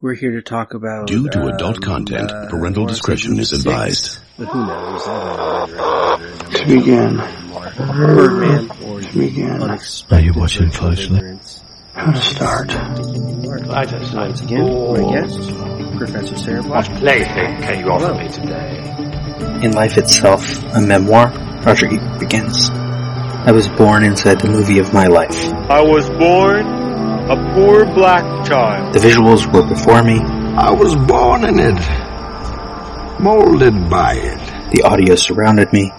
We're here to talk about. Due to adult um, content, uh, parental Morrison discretion is advised. But who knows? I don't know. To begin. Birdman or To begin. Are you watching closely? How to start. I just Once again, my guest, Professor Sarah What plaything can you offer me today? In Life Itself, a memoir, Roger Ebert begins. I was born inside the movie of my life. I was born a poor black child. The visuals were before me, I was born in it. Molded by it. the audio surrounded me.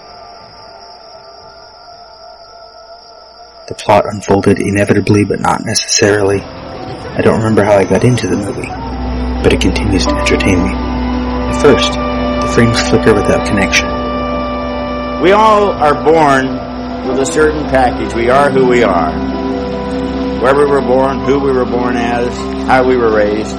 The plot unfolded inevitably but not necessarily. I don't remember how I got into the movie, but it continues to entertain me. At first, the frames flicker without connection. We all are born with a certain package. We are who we are. Where we were born, who we were born as, how we were raised.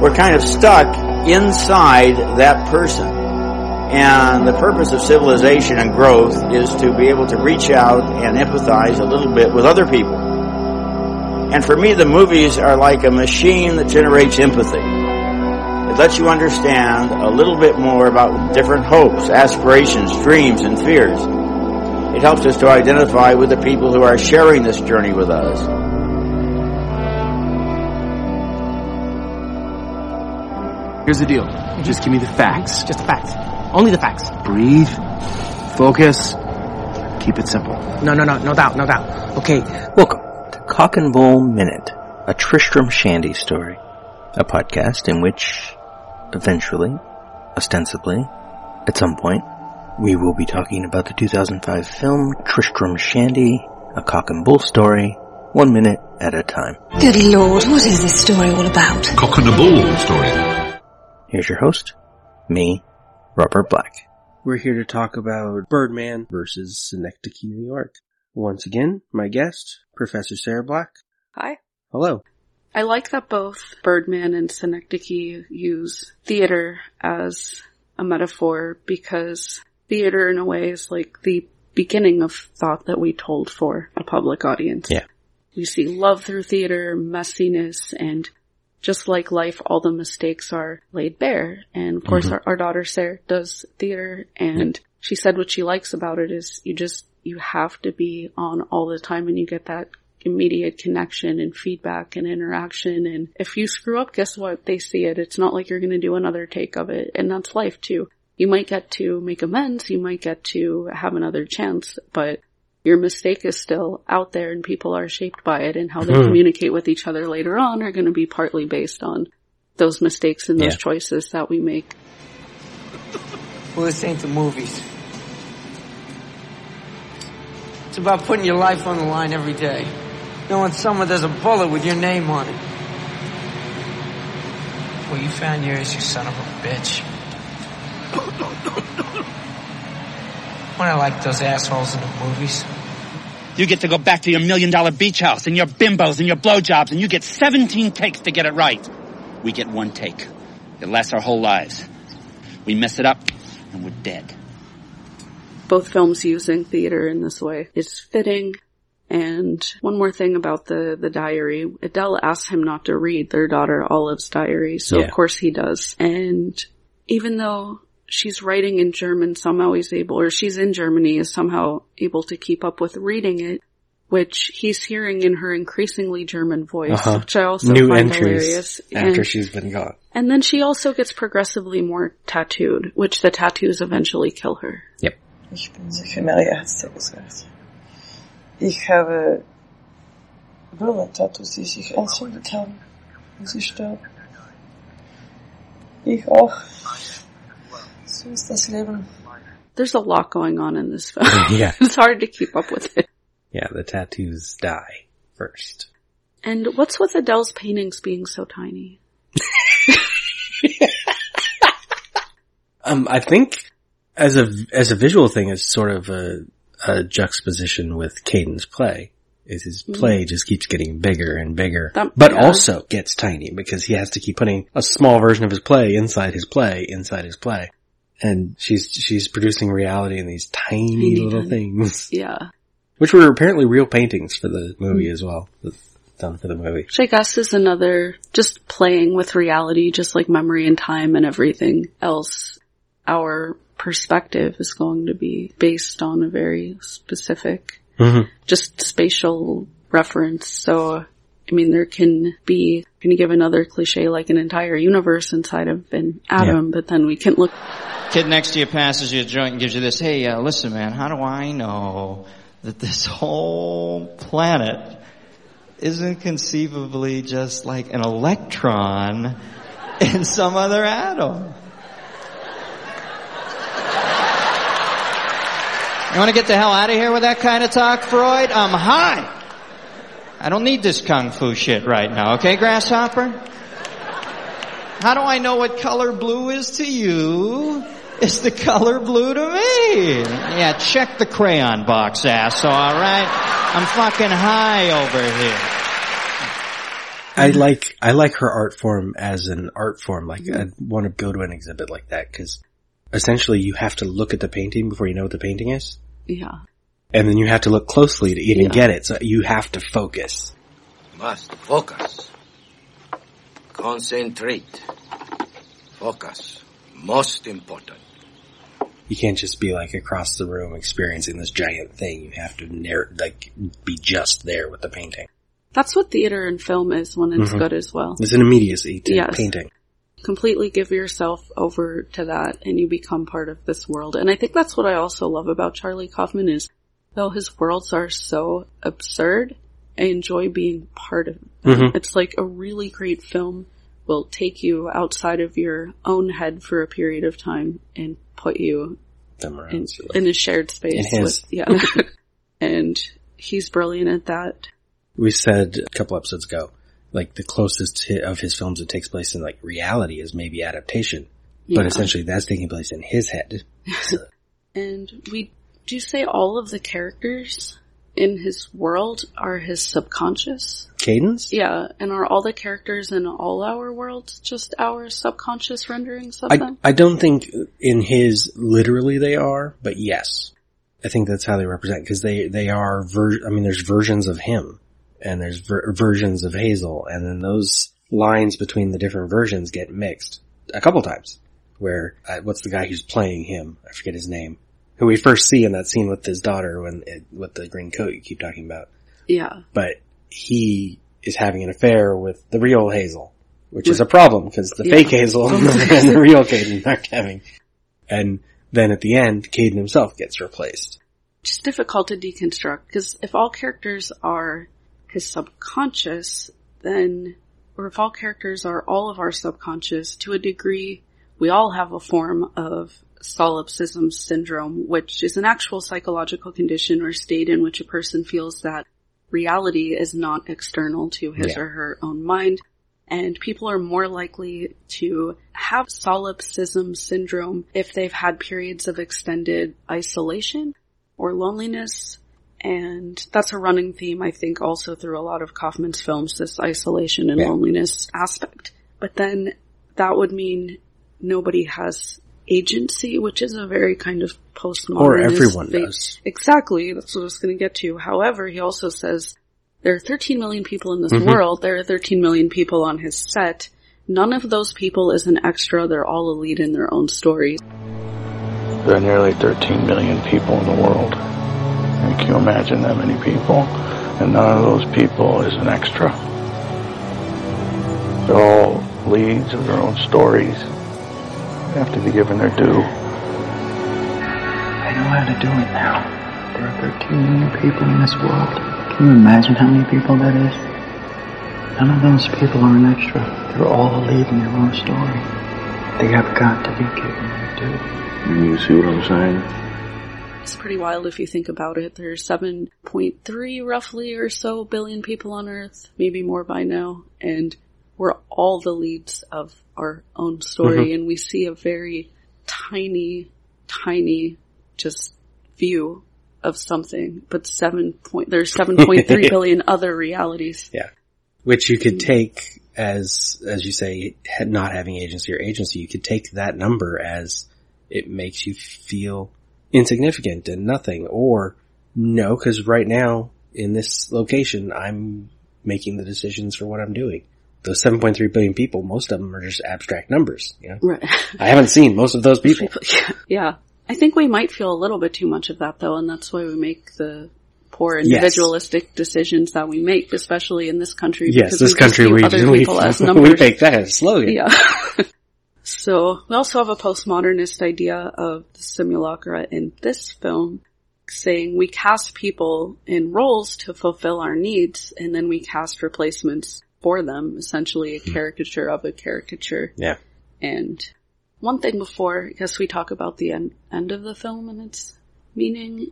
We're kind of stuck inside that person. And the purpose of civilization and growth is to be able to reach out and empathize a little bit with other people. And for me, the movies are like a machine that generates empathy. It lets you understand a little bit more about different hopes, aspirations, dreams, and fears. It helps us to identify with the people who are sharing this journey with us. Here's the deal. Mm-hmm. Just give me the facts. Mm-hmm. Just the facts. Only the facts. Breathe. Focus. Keep it simple. No, no, no, no doubt, no doubt. Okay, Welcome to Cock and Bull Minute, a Tristram Shandy story. A podcast in which, eventually, ostensibly, at some point, we will be talking about the 2005 film Tristram Shandy, a cock and bull story, one minute at a time. Good lord, what is this story all about? Cock and a bull story. Here's your host, me, Robert Black. We're here to talk about Birdman versus Synecdoche, New York. Once again, my guest, Professor Sarah Black. Hi. Hello. I like that both Birdman and Synecdoche use theater as a metaphor because theater in a way is like the beginning of thought that we told for a public audience. Yeah. We see love through theater, messiness, and just like life, all the mistakes are laid bare. And of course, Mhm. our, our daughter Sarah does theater, and she said what she likes about it is you just, you have to be on all the time and you get that immediate connection and feedback and interaction. And if you screw up, guess what? They see it. It's not like you're going to do another take of it. And that's life too. You might get to make amends. You might get to have another chance, but your mistake is still out there and people are shaped by it and how they Hmm. communicate with each other later on are going to be partly based on those mistakes and those Yeah. choices that we make. well, this ain't the movies. It's about putting your life on the line every day. Knowing somewhere there's a bullet with your name on it. Well, you found yours, you son of a bitch. When I like those assholes in the movies. You get to go back to your million dollar beach house and your bimbos and your blowjobs and you get 17 takes to get it right. We get one take. It lasts our whole lives. We mess it up and we're dead. both films using theater in this way is fitting. And one more thing about the, the diary. Adele asks him not to read their daughter Olive's diary, so Yeah. of course he does. And even though she's writing in German, somehow he's able, or she's in Germany, is somehow able to keep up with reading it, which he's hearing in her increasingly German voice, Uh-huh. which I also New find entries hilarious. after And- she's been gone. and then she also gets progressively more tattooed, which the tattoos eventually kill her. Yep. Ich bin sicher, Mary hat's dir gesagt. Ich habe Blumentattoos, die sich entzündet haben, und sie starb. Ich auch. So ist das Leben. There's a lot going on in this film. Yeah. it's hard to keep up with it. Yeah, the tattoos die first. And what's with Adele's paintings being so tiny? Um, I think as a as a visual thing, it's sort of a, a juxtaposition with Caden's play. Is his Mhm. play just keeps getting bigger and bigger, That- but yeah. also gets tiny because he has to keep putting a small version of his play inside his play inside his play, and she's she's producing reality in these tiny, Tiny, little things, Yeah. which were apparently real paintings for the movie as well. done for the movie. Which I guess is another, just playing with reality, just like memory and time and everything else. Our perspective is going to be based on a very specific, Mhm. just spatial reference. So, I mean, there can be, can you give another cliche like an entire universe inside of an atom, but then we can look Kid next to you passes you a joint and gives you this, hey, uh, listen man, how do I know that this whole planet isn't conceivably just like an electron in some other atom? You want to get the hell out of here with that kind of talk, Freud? I'm high. I don't need this kung fu shit right now, okay, grasshopper? How do I know what color blue is to you? It's the color blue to me. Yeah, check the crayon box, ass, alright? I'm fucking high over here. I like I like her art form as an art form. Like I want to go to an exhibit like that because essentially you have to look at the painting before you know what the painting is, Yeah. And then you have to look closely to even Yeah. get it. So you have to focus. Must focus. Concentrate. Focus. Most important. You can't just be like across the room experiencing this giant thing. You have to narr- like be just there with the painting. That's what theater and film is when it's Mhm. good as well. It's an immediacy to Yes. painting. Completely give yourself over to that and you become part of this world. And I think that's what I also love about Charlie Kaufman is though his worlds are so absurd, I enjoy being part of them. Mhm. It's like a really great film will take you outside of your own head for a period of time and put you Them in, in a shared space with, yeah. and he's brilliant at that. We said a couple episodes ago, like the closest of his films that takes place in like reality is maybe adaptation, but essentially that's taking place in his head. And we do you say all of the characters in his world are his subconscious. Caden's? Yeah, and are all the characters in all our worlds just our subconscious renderings of I, them? I don't think in his literally they are, but yes. I think that's how they represent because they, they are ver- I mean, there's versions of him and there's ver- versions of Hazel and then those lines between the different versions get mixed a couple times where, uh, what's the guy who's playing him? I forget his name. Who we first see in that scene with his daughter when, it, with the green coat you keep talking about. Yeah. But he is having an affair with the real Hazel, which is a problem because the Yeah. fake Hazel and the real Caden aren't having. And then at the end, Caden himself gets replaced. It's difficult to deconstruct because if all characters are his subconscious, then, or if all characters are all of our subconscious, to a degree, we all have a form of solipsism syndrome, which is an actual psychological condition or state in which a person feels that reality is not external to his Yeah. or her own mind. And people are more likely to have solipsism syndrome if they've had periods of extended isolation or loneliness. And that's a running theme, I think, also through a lot of Kaufman's films, this isolation and Yeah. loneliness aspect. But then that would mean nobody has agency, which is a very kind of postmodern. Or everyone does. Exactly. That's what I was going to get to. However, he also says there are 13 million people in this Mhm. world. There are 13 million people on his set. None of those people is an extra. They're all a lead in their own stories. There are nearly 13 million people in the world. And can you imagine that many people? And none of those people is an extra. They're all leads of their own stories. They have to be given their due. I know how to do it now. There are 13 million people in this world. Can you imagine how many people that is? None of those people are an extra. They're all a lead in their own story. They have got to be given their due. You see what I'm saying? It's pretty wild if you think about it. There's 7.3 roughly or so billion people on Earth, maybe more by now, and we're all the leads of our own story Mhm. and we see a very tiny, tiny just view of something, but seven point, there's 7.3 billion other realities. Yeah. Which you could take as, as you say, not having agency or agency, you could take that number as it makes you feel insignificant and nothing, or no, cause right now in this location, I'm making the decisions for what I'm doing. Those 7.3 billion people, most of them are just abstract numbers, you know? Right. I haven't seen most of those people. Yeah. I think we might feel a little bit too much of that though, and that's why we make the poor Yes. individualistic decisions that we make, especially in this country. Yes, because this we country we, other we, people as we make that as a slogan. Yeah. so we also have a postmodernist idea of the simulacra in this film saying we cast people in roles to fulfill our needs and then we cast replacements for them, essentially a caricature of a caricature. Yeah. And one thing before, I guess we talk about the end, end of the film and its meaning.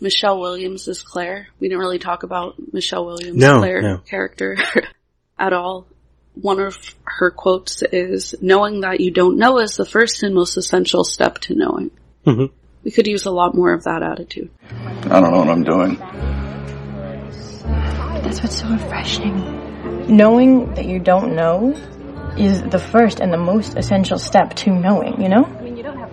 Michelle Williams is Claire. We didn't really talk about Michelle Williams' No, Claire no. character at all. One of her quotes is, knowing that you don't know is the first and most essential step to knowing. Mhm. We could use a lot more of that attitude. I don't know what I'm doing. That's what's so refreshing. Knowing that you don't know is the first and the most essential step to knowing, you know? I mean, you don't know.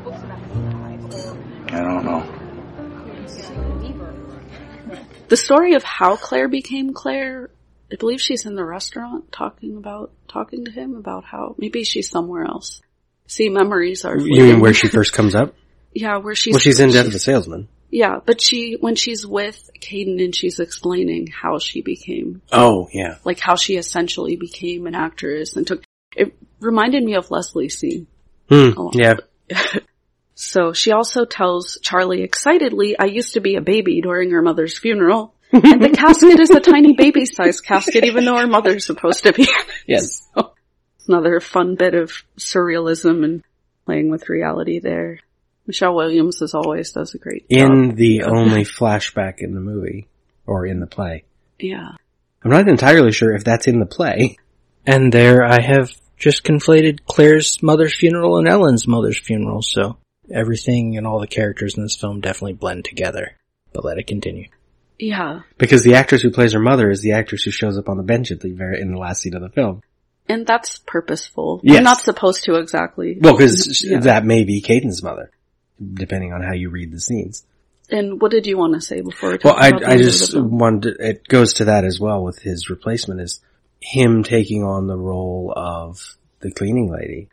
The story of how Claire became Claire, I believe she's in the restaurant talking about, talking to him about how, maybe she's somewhere else. See, memories are You mean where she first comes up? Yeah, where she's. well, she's in Death of a Salesman. Yeah, but she, when she's with Caden and she's explaining how she became, Oh, yeah. like how she essentially became an actress and took, it reminded me of Leslie scene. Hmm, yeah. So she also tells Charlie excitedly, I used to be a baby during her mother's funeral. and the casket is a tiny baby sized casket even though her mother's supposed to be. Yes. So, another fun bit of surrealism and playing with reality there. Michelle Williams as always does a great job. In the only flashback in the movie, or in the play. Yeah. I'm not entirely sure if that's in the play. And there I have just conflated Claire's mother's funeral and Ellen's mother's funeral, so everything and all the characters in this film definitely blend together. But let it continue. Yeah. Because the actress who plays her mother is the actress who shows up on the bench at the very, in the last scene of the film. And that's purposeful. Yes. We're not supposed to exactly. Well, because Yeah. that may be Caden's mother, depending on how you read the scenes. And what did you want to say before we Well, I, I just wanted, to- it goes to that as well with his replacement is him taking on the role of the cleaning lady,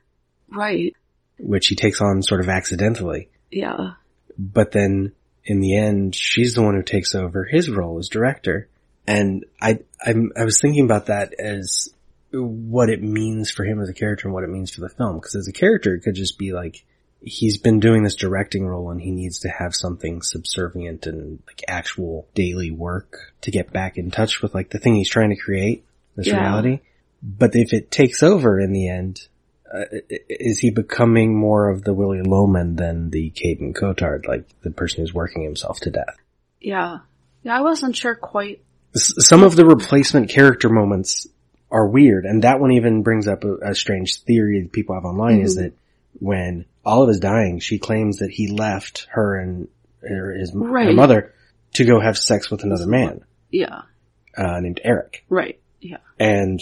Right. which he takes on sort of accidentally. Yeah. But then in the end, she's the one who takes over his role as director. And I, I'm, I was thinking about that as what it means for him as a character and what it means for the film. Cause as a character, it could just be like, he's been doing this directing role and he needs to have something subservient and like actual daily work to get back in touch with like the thing he's trying to create, this Yeah. reality. But if it takes over in the end, uh, is he becoming more of the Willy Loman than the Caden Cotard, like the person who's working himself to death? Yeah. Yeah, I wasn't sure quite. S- Some of the replacement character moments are weird, and that one even brings up a, a strange theory that people have online is Mhm. that when Olive is dying, she claims that he left her and her, his her mother to go have sex with another man Yeah. uh, named Eric. Right. Yeah. And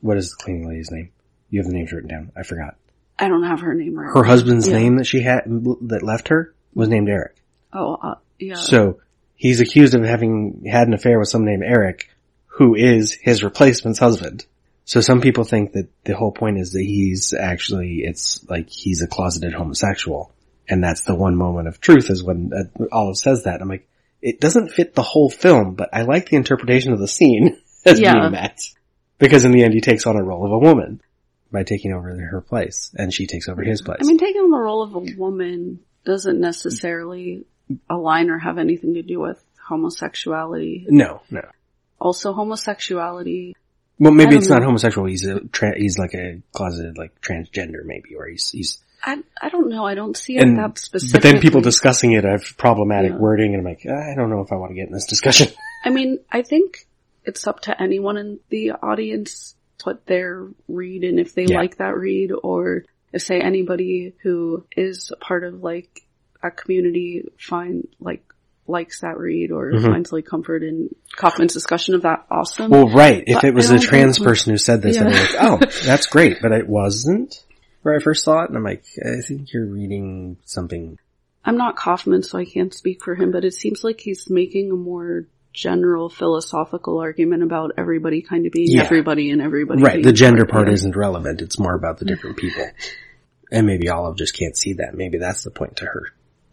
what is the cleaning lady's name? You have the names written down. I forgot. I don't have her name right. Her husband's Yeah. name that she had that left her was named Eric. Oh, uh, yeah. So he's accused of having had an affair with someone named Eric, who is his replacement's husband. So some people think that the whole point is that he's actually, it's like he's a closeted homosexual. And that's the one moment of truth is when uh, Olive says that. I'm like, it doesn't fit the whole film, but I like the interpretation of the scene as Yeah. being that. Because in the end he takes on a role of a woman by taking over her place and she takes over his place. I mean, taking on the role of a woman doesn't necessarily align or have anything to do with homosexuality. no, no. Also, homosexuality. Well, maybe it's not homosexual. He's a tra- he's like a closeted like transgender, maybe, or he's he's. I I don't know. I don't see it And that specific. but then people discussing it have problematic Yeah. wording, and I'm like, I don't know if I want to get in this discussion. I mean, I think it's up to anyone in the audience what their read and if they Yeah. like that read or if say anybody who is part of like a community find like likes that read or Mhm. finds like comfort in Kaufman's discussion of that awesome. well, right. If it was a trans person who said this, Yeah. I'd like, oh, that's great, but it wasn't where I first saw it, and I'm like, I think you're reading something. I'm not Kaufman, so I can't speak for him, but it seems like he's making a more general philosophical argument about everybody kind of being Yeah. everybody and everybody Right. The gender part isn't relevant. It's more about the different people. And maybe Olive just can't see that. Maybe that's the point to her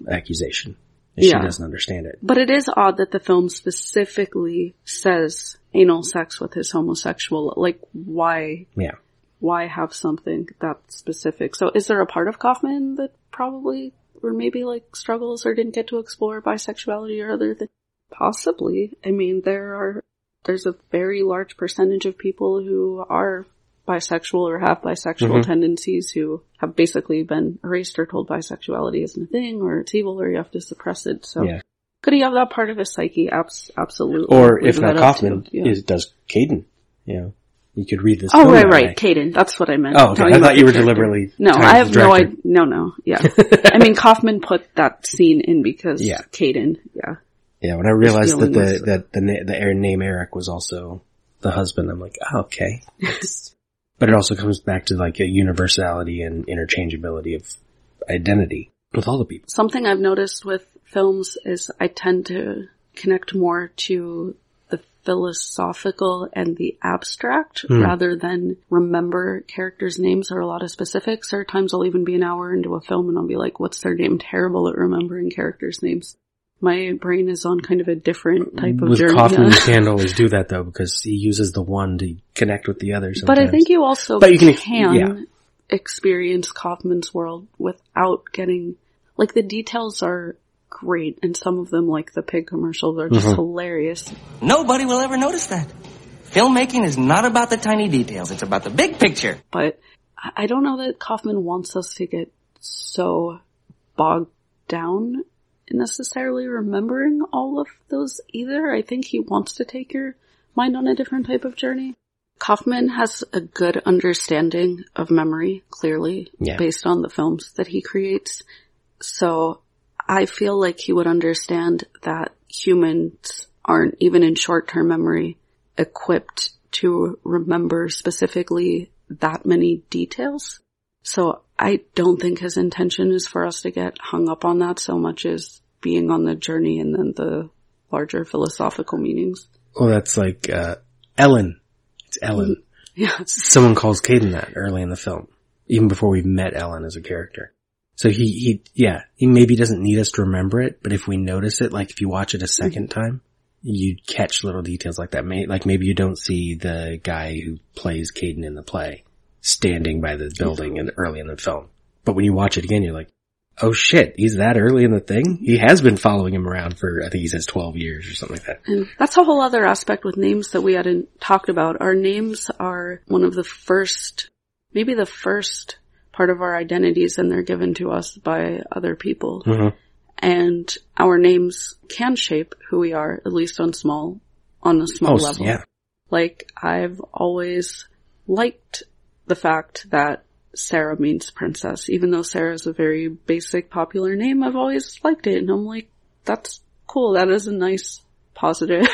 accusation. And Yeah. She doesn't understand it. But it is odd that the film specifically says anal sex with his homosexual. Like, why? Yeah. Why have something that specific? So, is there a part of Kaufman that probably, or maybe like struggles or didn't get to explore bisexuality or other things? Possibly. I mean, there are. There's a very large percentage of people who are bisexual or have bisexual Mhm. tendencies who have basically been erased or told bisexuality isn't a thing or it's evil or you have to suppress it. So Yeah. could he have that part of his psyche? Abs- absolutely. Or if not Kaufman, yeah. is, does Caden. You know, you could read this Oh, right, right. Caden. That's what I meant. Oh, okay. I thought you were character. deliberately No, I have no idea. No, no. Yeah. I mean, Kaufman put that scene in because Yeah. Caden. Yeah. Yeah, when I realized that the, that the, the name Eric was also the husband, I'm like, oh, okay. but it also comes back to like a universality and interchangeability of identity with all the people. Something I've noticed with films is I tend to connect more to the philosophical and the abstract Hmm. rather than remember characters' names or a lot of specifics. There are times I'll even be an hour into a film and I'll be like, what's their name? Terrible at remembering characters' names. My brain is on kind of a different type of With journey. Kaufman, yeah. you can't always do that though because he uses the one to connect with the other. But I think you also But you can can, yeah. experience Kaufman's world without getting, like the details are great and some of them like the pig commercials are just Mm-hmm. Mhm. hilarious. Nobody will ever notice that. Filmmaking is not about the tiny details, it's about the big picture. But I I don't know that Kaufman wants us to get so bogged down in necessarily remembering all of those either. I think he wants to take your mind on a different type of journey. Kaufman has a good understanding of memory, clearly, Yeah. based on the films that he creates. So I feel like he would understand that humans aren't, even in short-term memory, equipped to remember specifically that many details. So I don't think his intention is for us to get hung up on that so much as being on the journey and then the larger philosophical meanings. Well, that's like uh, Ellen. It's Ellen. Yeah. Someone calls Caden that early in the film, even before we've met Ellen as a character. So he, he, yeah, he maybe doesn't need us to remember it, but if we notice it, like if you watch it a 2nd time, you catch little details like that. May, like maybe you don't see the guy who plays Caden in the play standing by the building and early in the film. But when you watch it again, you're like, oh shit, he's that early in the thing? He has been following him around for, I think he says 12 years or something like that. And that's a whole other aspect with names that we hadn't talked about. Our names are one of the first, maybe the first part of our identities and they're given to us by other people. Mhm. And our names can shape who we are, at least on small, on a small Oh, level. yeah. Like, I've always liked the fact that Sarah means princess. Even though Sarah is a very basic, popular name, I've always liked it. And I'm like, that's cool. That is a nice, positive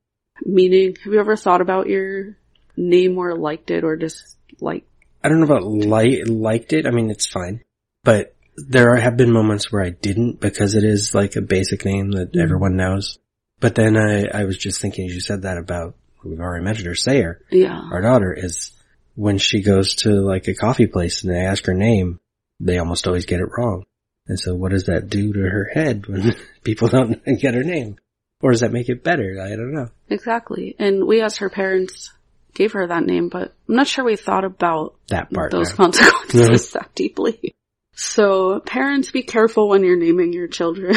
meaning. Have you ever thought about your name or liked it or just like, I don't know about li- liked it. I mean, it's fine, but there are, have been moments where I didn't because it is like a basic name that Mhm. everyone knows. But then I, I was just thinking, as you said that about, we've already mentioned her, Sayer, yeah. our daughter, is when she goes to like a coffee place and they ask her name, they almost always get it wrong. And so what does that do to her head when people don't get her name? Or does that make it better? I don't know. Exactly. And we as her parents gave her that name, but I'm not sure we thought about That part. those consequences that deeply. So parents be careful when you're naming your children.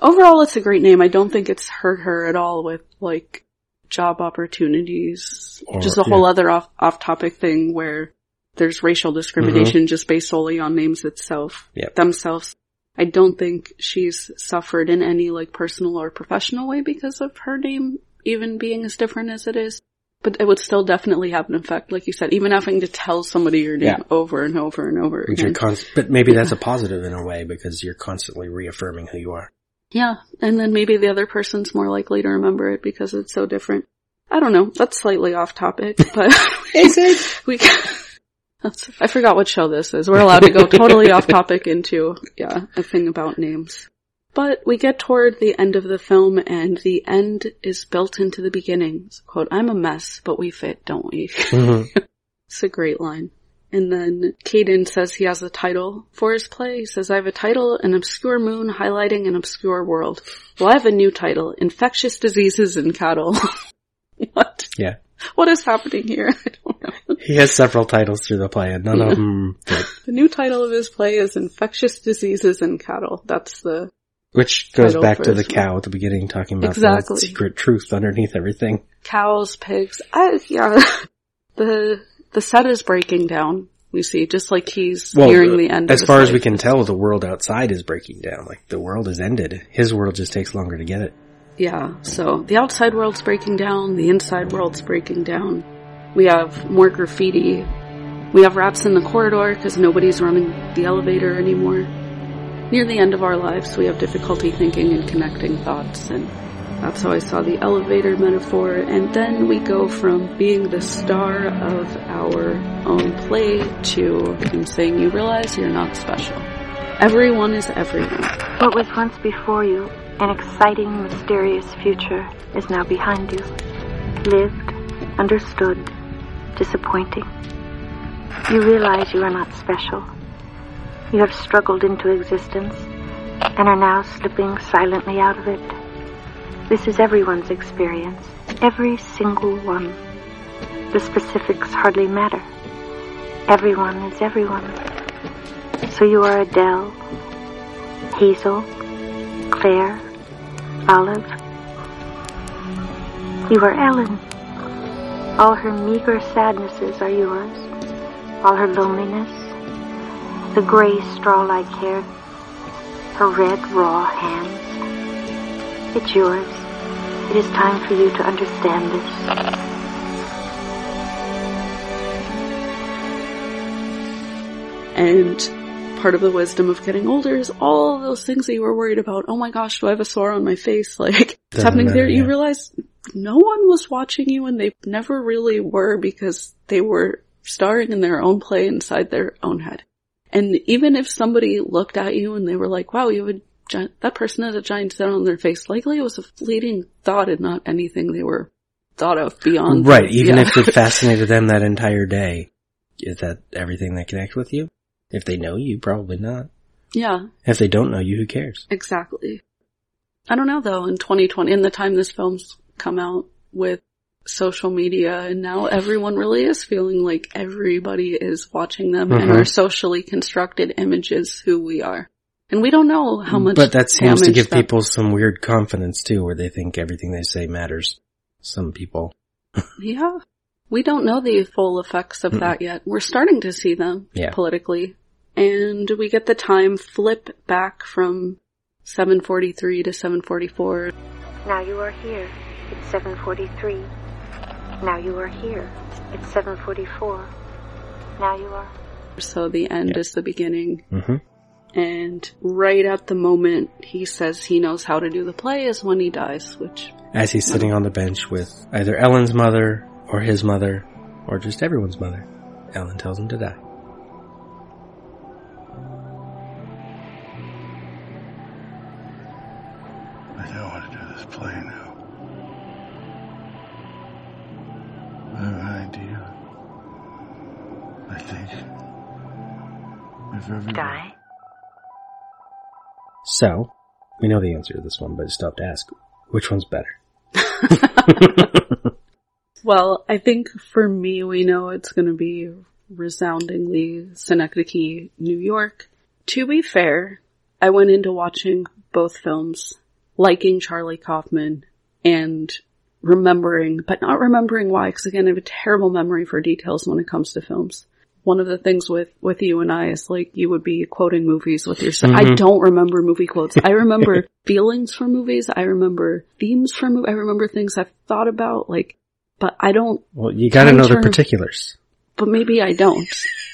Overall, it's a great name. I don't think it's hurt her at all with like job opportunities. Or- just a whole yeah. other off, off topic thing where there's racial discrimination mm-hmm. just based solely on names itself, Yep. themselves. I don't think she's suffered in any like personal or professional way because of her name even being as different as it is. But it would still definitely have an effect, like you said, even having to tell somebody your name Yeah. over and over and over again. const- but maybe that's a positive in a way because you're constantly reaffirming who you are. Yeah, and then maybe the other person's more likely to remember it because it's so different. I don't know. That's slightly off topic, but we. That's, I forgot what show this is. We're allowed to go totally off topic into yeah a thing about names. But we get toward the end of the film and the end is built into the beginning. Quote, I'm a mess, but we fit, don't we? Mhm. it's a great line. And then Caden says he has a title for his play. He says, I have a title, An Obscure Moon Highlighting an Obscure World. Well, I have a new title, Infectious Diseases in Cattle. what? Yeah. What is happening here? I don't know. He has several titles through the play and none of them fit. The new title of his play is Infectious Diseases in Cattle. That's the, Which goes back to the cow at the beginning talking about Exactly. the secret truth underneath everything. cows, pigs. I, yeah, the the set is breaking down. We see just like he's nearing the end. as far as we can tell, the world outside is breaking down. Like the world is ended. His world just takes longer to get it. Yeah. So the outside world's breaking down. The inside world's breaking down. We have more graffiti. We have rats in the corridor because nobody's running the elevator anymore. Near the end of our lives, we have difficulty thinking and connecting thoughts, and that's how I saw the elevator metaphor. And then we go from being the star of our own play to him saying, You realize you're not special. Everyone is everyone. What was once before you, an exciting, mysterious future, is now behind you. Lived, understood, disappointing. You realize you are not special. You have struggled into existence and are now slipping silently out of it. This is everyone's experience, every single one. The specifics hardly matter. Everyone is everyone. So you are Adele, Hazel, Claire, Olive. You are Ellen. All her meager sadnesses are yours. All her loneliness. The gray straw-like hair. Her red, raw hands. It's yours. It is time for you to understand this. And part of the wisdom of getting older is all those things that you were worried about. Oh my gosh, do I have a sore on my face? Like, it's Doesn't happening there. matter, You realize no one was watching you and they never really were because they were starring in their own play inside their own head. And even if somebody looked at you and they were like, wow, you have a giant, that person has a giant set on their face, likely it was a fleeting thought and not anything they were thought of beyond. Right. Even Yeah. if it fascinated them that entire day, is that everything that connect with you? If they know you, probably not. yeah. If they don't know you, who cares? Exactly. I don't know though, in 2020, in the time this film's come out with social media and now everyone really is feeling like everybody is watching them and Mhm. our socially constructed images who we are. And we don't know how much But that seems to give that- people some weird confidence too, where they think everything they say matters. Some people. Yeah. We don't know the full effects of that yet. We're starting to see them Yeah. politically. And we get the time flip back from 743 to 744. Now you are here. It's 743. Now you are here. It's 744. Now you are. So the end is the beginning. hmm And right at the moment he says he knows how to do the play is when he dies, which As he's sitting on the bench with either Ellen's mother or his mother or just everyone's mother. Ellen tells him to die. I know how to do this play now. I have an idea. I think. If every Die? So, we know the answer to this one, but still have to ask, which one's better? Well, I think for me, we know it's going to be resoundingly Synecdoche, New York. To be fair, I went into watching both films, liking Charlie Kaufman and remembering, but not remembering why, because again, I have a terrible memory for details when it comes to films. One of the things with, with you and I is like you would be quoting movies with your son. I mm-hmm. don't remember movie quotes. I remember feelings from movies. I remember themes from movies. I remember things I've thought about, like, but I don't Well, you gotta know the particulars. but maybe I don't.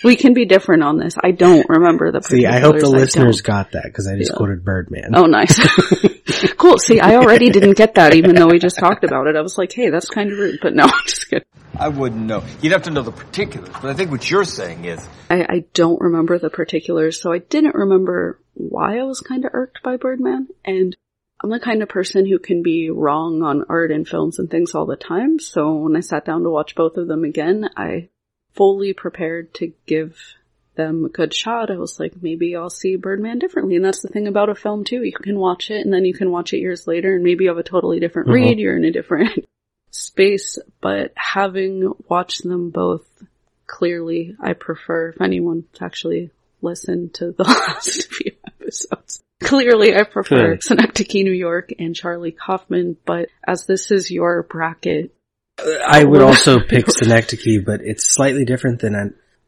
We can be different on this. I don't remember the See, I hope the particulars. listeners don't. got that, because I just Yeah. quoted Birdman. Oh, nice. cool. See, I already didn't get that even though we just talked about it. I was like, hey, that's kind of rude, but no, I'm just kidding. I wouldn't know. You'd have to know the particulars, but I think what you're saying is I, I don't remember the particulars, so I didn't remember why I was kind of irked by Birdman. And I'm the kind of person who can be wrong on art and films and things all the time. So when I sat down to watch both of them again, I fully prepared to give them a good shot. I was like, maybe I'll see Birdman differently. And that's the thing about a film too. You can watch it and then you can watch it years later and maybe you have a totally different Mhm. read. You're in a different space, but having watched them both clearly, I prefer if anyone to actually listen to the last few episodes. Clearly, I prefer Good. Synecdoche, New York and Charlie Kaufman, but as this is your bracket, I would also pick Synecdoche, but it's slightly different than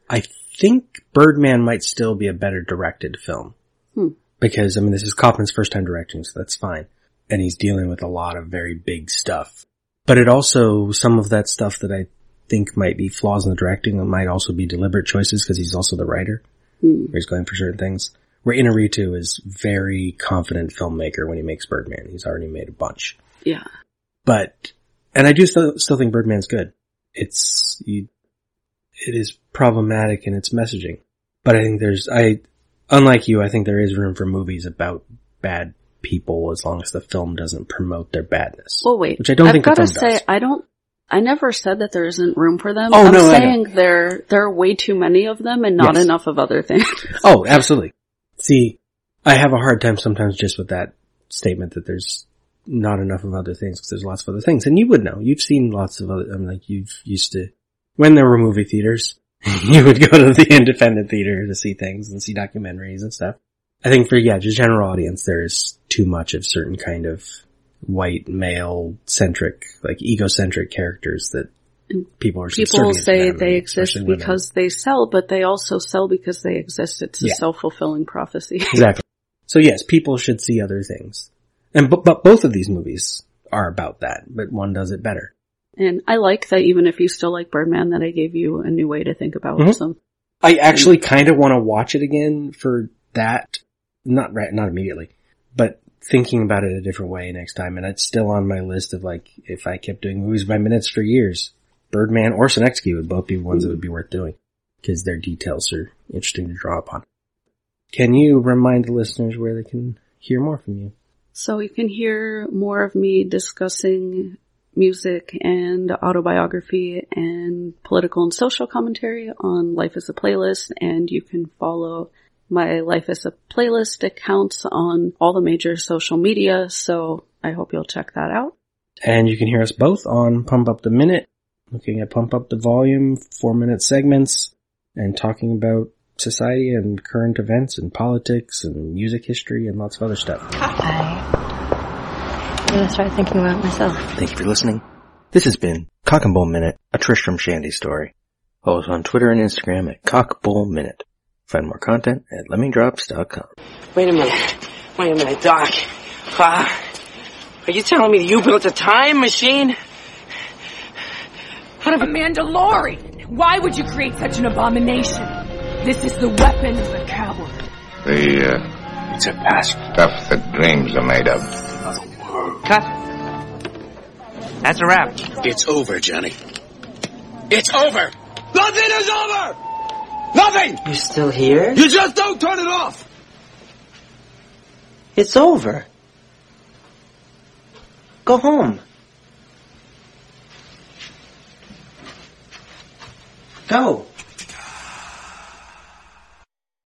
I, I think Birdman might still be a better directed film. Hmm. Because, I mean, this is Kaufman's first time directing, so that's fine. And he's dealing with a lot of very big stuff. But it also, some of that stuff that I think might be flaws in the directing might also be deliberate choices because he's also the writer. Hmm. He's going for certain things. Where Inarritu is very confident filmmaker when he makes Birdman. He's already made a bunch. yeah. But, and I do still, still think Birdman's good. It's, you, it is problematic in its messaging. But I think there's, I, unlike you, I think there is room for movies about bad people as long as the film doesn't promote their badness. Well, wait. Which I don't I've think the gotta film say, does. I don't. I never said that there isn't room for them. Oh, I'm no, saying there there are way too many of them and not Yes. enough of other things. Oh, absolutely. See, I have a hard time sometimes just with that statement that there's not enough of other things because there's lots of other things. And you would know. You've seen lots of other, I mean, like you've used to, when there were movie theaters, you would go to the independent theater to see things and see documentaries and stuff. I think for, yeah, just general audience, there's too much of certain kind of white male centric, like egocentric characters that people are People say they exist especially women. because they sell, but they also sell because they exist. It's a Yeah. self-fulfilling prophecy. Exactly. So yes, people should see other things. And but, but both of these movies are about that, but one does it better. And I like that even if you still like Birdman, that I gave you a new way to think about Mhm. some. I actually kind of want to watch it again for that. Not right, not immediately, but thinking about it a different way next time. And it's still on my list of like, if I kept doing movies by minutes for years, Birdman or Synecdoche would both be ones that would be worth doing because their details are interesting to draw upon. Can you remind the listeners where they can hear more from you? So you can hear more of me discussing music and autobiography and political and social commentary on Life as a Playlist and you can follow my Life as a Playlist accounts on all the major social media. So I hope you'll check that out. And you can hear us both on Pump Up the Minute, looking at Pump Up the Volume, four minute segments, and talking about society and current events and politics and music history and lots of other stuff. I'm gonna start thinking about myself. Thank you for listening. This has been Cock and Bull Minute, a Tristram Shandy story. Follow us on Twitter and Instagram at Cockbull Minute. Find more content at lemmingdrops.com. Wait a minute. Wait a minute, Doc. Ah, are you telling me you built a time machine? Out of a Mandalorian. Why would you create such an abomination? This is the weapon of a coward. The, uh, it's a past stuff that dreams are made of. Cut. That's a wrap. It's over, Johnny. It's over. Nothing is over! Nothing! You're still here? You just don't turn it off! It's over. Go home. Go.